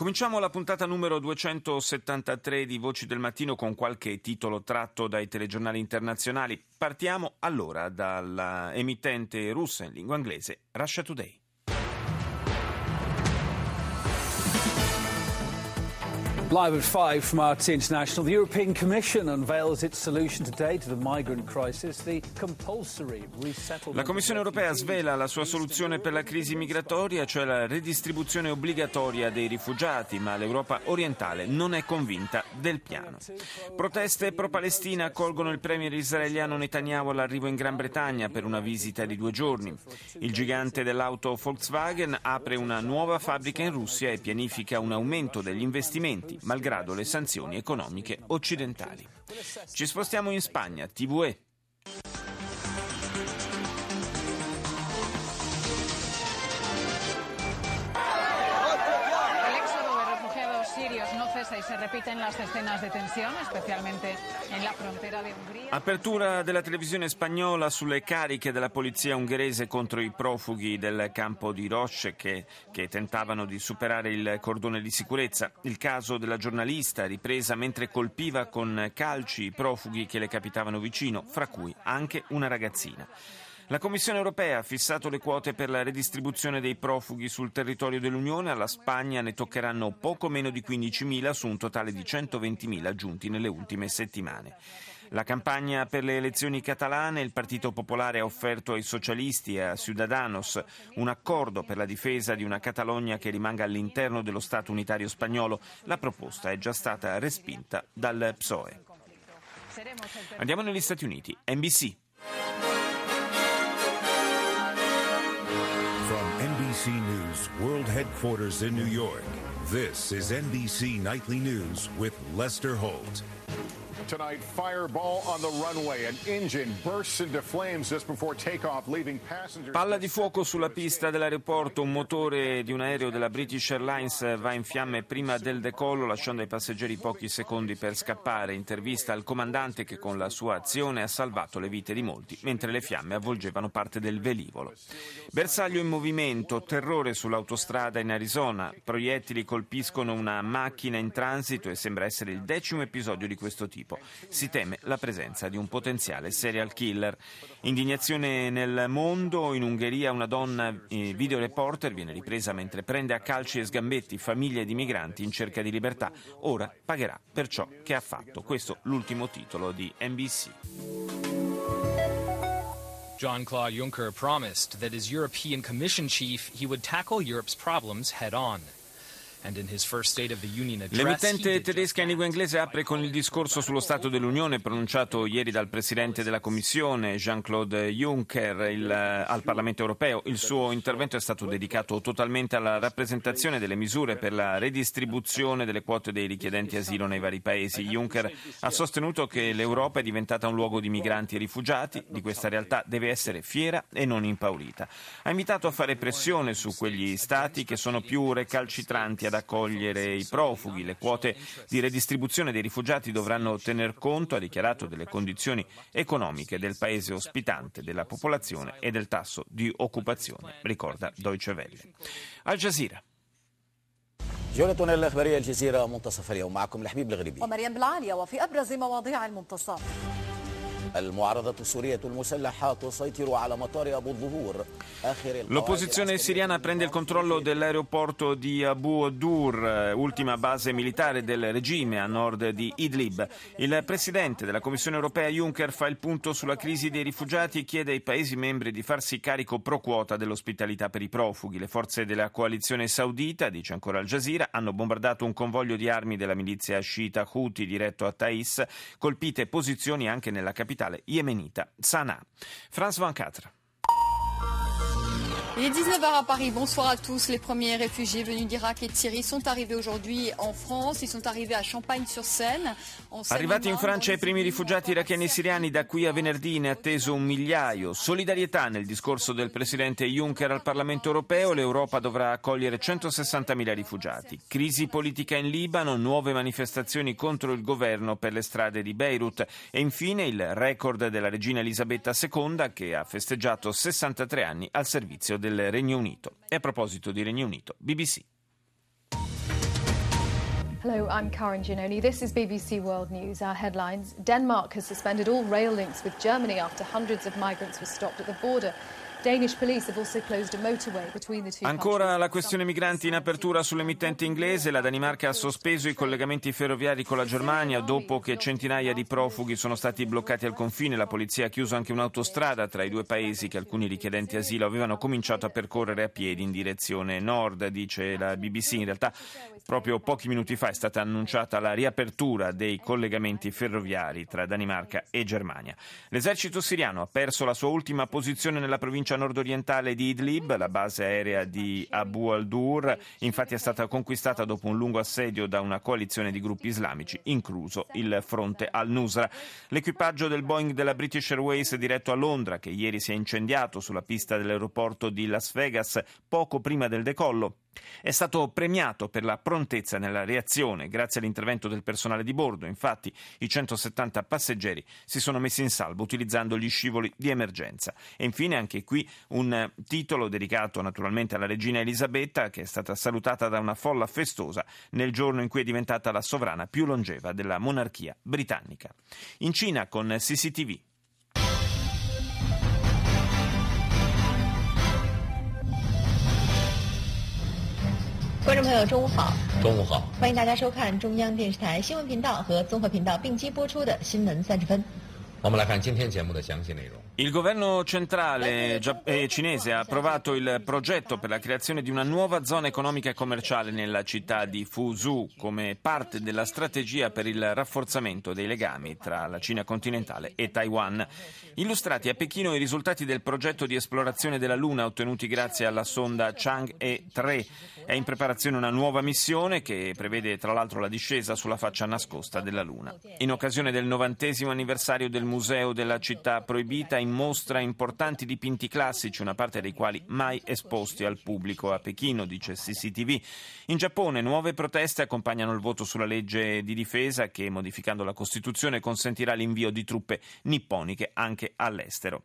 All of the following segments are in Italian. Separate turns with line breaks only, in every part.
Cominciamo la puntata numero 273 di Voci del Mattino con qualche titolo tratto dai telegiornali internazionali. Partiamo allora dall'emittente russa in lingua inglese Russia Today.
Live at five from RT International, the European Commission unveils its solution today to the migrant crisis, the compulsory resettlement.
La Commissione europea svela la sua soluzione per la crisi migratoria, cioè la redistribuzione obbligatoria dei rifugiati, ma l'Europa orientale non è convinta del piano. Proteste pro-Palestina accolgono il premier israeliano Netanyahu all'arrivo in Gran Bretagna per una visita di due giorni. Il gigante dell'auto Volkswagen apre una nuova fabbrica in Russia e pianifica un aumento degli investimenti malgrado le sanzioni economiche occidentali. Ci spostiamo in Spagna, TVE.
Y se repiten las escenas de tensión, especialmente en frontera de Hungría.
Apertura della televisione spagnola sulle cariche della polizia ungherese contro i profughi del campo di Roche che, che tentavano di superare il cordone di sicurezza. Il caso della giornalista ripresa mentre colpiva con calci i profughi che le capitavano vicino, fra cui anche una ragazzina. La Commissione europea ha fissato le quote per la redistribuzione dei profughi sul territorio dell'Unione. Alla Spagna ne toccheranno poco meno di 15.000 su un totale di 120.000 giunti nelle ultime settimane. La campagna per le elezioni catalane, il Partito Popolare ha offerto ai socialisti e a Ciudadanos un accordo per la difesa di una Catalogna che rimanga all'interno dello Stato unitario spagnolo. La proposta è già stata respinta dal PSOE. Andiamo negli Stati Uniti. NBC.
NBC News World Headquarters in New York. This is NBC Nightly News with Lester Holt.
Tonight, fireball on the runway. An engine bursts into flames just before takeoff, leaving passengers.
Palla di fuoco sulla pista dell'aeroporto. Un motore di un aereo della British Airlines va in fiamme prima del decollo, lasciando ai passeggeri pochi secondi per scappare. Intervista al comandante che con la sua azione ha salvato le vite di molti, mentre le fiamme avvolgevano parte del velivolo. Bersaglio in movimento, terrore sull'autostrada in Arizona. Proiettili colpiscono una macchina in transito e sembra essere il decimo episodio di questo tipo si teme la presenza di un potenziale serial killer. Indignazione nel mondo, in Ungheria una donna eh, videoreporter viene ripresa mentre prende a calci e sgambetti famiglie di migranti in cerca di libertà, ora pagherà per ciò che ha fatto. Questo l'ultimo titolo di NBC.
John Claude Juncker promised that as European Commission chief, he would tackle Europe's problems head on.
L'emittente tedesca in lingua inglese apre con il discorso sullo Stato dell'Unione pronunciato ieri dal Presidente della Commissione Jean-Claude Juncker il, al Parlamento europeo. Il suo intervento è stato dedicato totalmente alla rappresentazione delle misure per la redistribuzione delle quote dei richiedenti asilo nei vari paesi. Juncker ha sostenuto che l'Europa è diventata un luogo di migranti e rifugiati, di questa realtà deve essere fiera e non impaurita. Ha invitato a fare pressione su quegli Stati che sono più recalcitranti ad accogliere i profughi. Le quote di redistribuzione dei rifugiati dovranno tener conto, ha dichiarato, delle condizioni economiche del paese ospitante, della popolazione e del tasso di occupazione, ricorda Deutsche Welle. Al Jazeera.
جولتنا الإخبارية الجزيرة منتصف اليوم معكم الحبيب الغريبي
ومريم بالعالية وفي أبرز مواضيع المنتصف
L'opposizione siriana prende il controllo dell'aeroporto di Abu Dur, ultima base militare del regime a nord di Idlib. Il presidente della Commissione europea Juncker fa il punto sulla crisi dei rifugiati e chiede ai Paesi membri di farsi carico pro quota dell'ospitalità per i profughi. Le forze della coalizione saudita, dice ancora Al Jazeera, hanno bombardato un convoglio di armi della milizia sciita Houthi diretto a Thais, colpite posizioni anche nella capitale capitale yemenita, Sana'a. France 24.
Il est 19h à Paris. Bonsoir à tous. Les premiers réfugiés venus d'Irak et de Syrie sont arrivés aujourd'hui en France. Ils sont arrivés à Champagne-sur-Seine.
Arrivati in Francia i primi rifugiati iracheni e siriani, da qui a venerdì ne è atteso un migliaio. Solidarietà nel discorso del presidente Juncker al Parlamento europeo. L'Europa dovrà accogliere 160.000 rifugiati. Crisi politica in Libano, nuove manifestazioni contro il governo per le strade di Beirut. E infine il record della regina Elisabetta II che ha festeggiato 63 anni al servizio del Regno Unito. E a proposito di Regno Unito, BBC.
Hello, I'm Karen Giannoni. This is BBC World News. Our headlines Denmark has suspended all rail links with Germany after hundreds of migrants were stopped at the border.
Ancora la questione migranti in apertura sull'emittente inglese. La Danimarca ha sospeso i collegamenti ferroviari con la Germania dopo che centinaia di profughi sono stati bloccati al confine. La polizia ha chiuso anche un'autostrada tra i due paesi che alcuni richiedenti asilo avevano cominciato a percorrere a piedi in direzione nord, dice la BBC. In realtà, proprio pochi minuti fa è stata annunciata la riapertura dei collegamenti ferroviari tra Danimarca e Germania. L'esercito siriano ha perso la sua ultima posizione nella provincia provincia nordorientale di Idlib, la base aerea di Abu al-Dur, infatti è stata conquistata dopo un lungo assedio da una coalizione di gruppi islamici, incluso il fronte al-Nusra. L'equipaggio del Boeing della British Airways diretto a Londra, che ieri si è incendiato sulla pista dell'aeroporto di Las Vegas poco prima del decollo, è stato premiato per la prontezza nella reazione grazie all'intervento del personale di bordo. Infatti, i 170 passeggeri si sono messi in salvo utilizzando gli scivoli di emergenza. E infine, anche qui un titolo dedicato naturalmente alla regina Elisabetta, che è stata salutata da una folla festosa nel giorno in cui è diventata la sovrana più longeva della monarchia britannica. In Cina, con CCTV, il governo centrale eh, cinese ha approvato il progetto per la creazione di una nuova zona economica e commerciale nella città di Fuzhou come parte della strategia per il rafforzamento dei legami tra la Cina continentale e Taiwan. Illustrati a Pechino i risultati del progetto di esplorazione della Luna ottenuti grazie alla sonda Chang'e 3. È in preparazione una nuova missione che prevede tra l'altro la discesa sulla faccia nascosta della Luna. In occasione del novantesimo anniversario del Museo della città proibita in mostra importanti dipinti classici, una parte dei quali mai esposti al pubblico a Pechino, dice CCTV. In Giappone nuove proteste accompagnano il voto sulla legge di difesa che, modificando la Costituzione, consentirà l'invio di truppe nipponiche anche all'estero.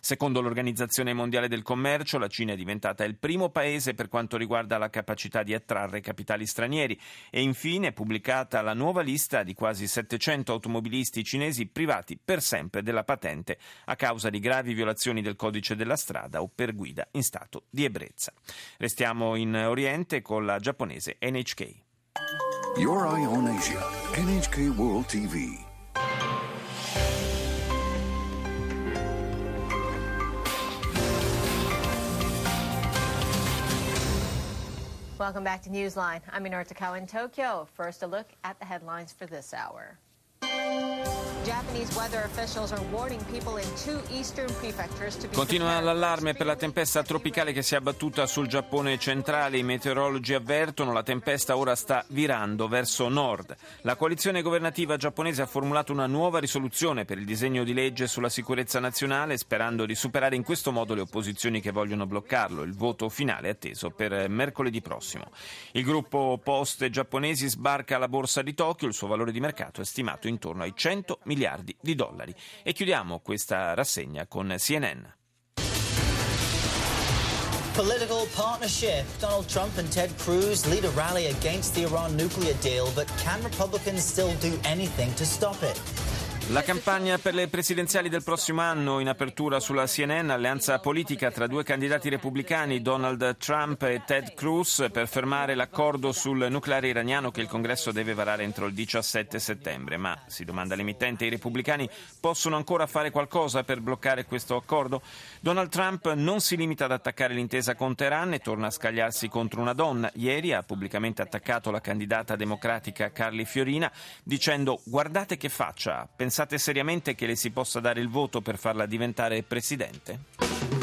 Secondo l'Organizzazione Mondiale del Commercio, la Cina è diventata il primo paese per quanto riguarda la capacità di attrarre capitali stranieri e infine è pubblicata la nuova lista di quasi 700 automobilisti cinesi privati per sempre della patente a causa di gravi violazioni del codice della strada o per guida in stato di ebbrezza. Restiamo in Oriente con la giapponese NHK. Your Eye on Asia, NHK World TV.
Welcome back to Newsline. I'm Minor Takao in Tokyo. First, a look at the headlines for this hour.
Continua l'allarme per la tempesta tropicale che si è abbattuta sul Giappone centrale. I meteorologi avvertono la tempesta ora sta virando verso nord. La coalizione governativa giapponese ha formulato una nuova risoluzione per il disegno di legge sulla sicurezza nazionale, sperando di superare in questo modo le opposizioni che vogliono bloccarlo. Il voto finale è atteso per mercoledì prossimo. Il gruppo Poste giapponesi sbarca alla borsa di Tokyo. Il suo valore di mercato è stimato intorno ai 100 milioni miliardi di dollari. E chiudiamo questa rassegna con CNN.
Political partnership. Donald Trump and Ted Cruz lead a rally against the Iran nuclear deal, but can Republicans still do anything to stop it?
La campagna per le presidenziali del prossimo anno in apertura sulla CNN, alleanza politica tra due candidati repubblicani, Donald Trump e Ted Cruz, per fermare l'accordo sul nucleare iraniano che il Congresso deve varare entro il 17 settembre. Ma, si domanda l'emittente, i repubblicani possono ancora fare qualcosa per bloccare questo accordo? Donald Trump non si limita ad attaccare l'intesa con Teheran e torna a scagliarsi contro una donna. Ieri ha pubblicamente attaccato la candidata democratica Carly Fiorina dicendo guardate che faccia, pensate seriamente che le si possa dare il voto per farla diventare presidente?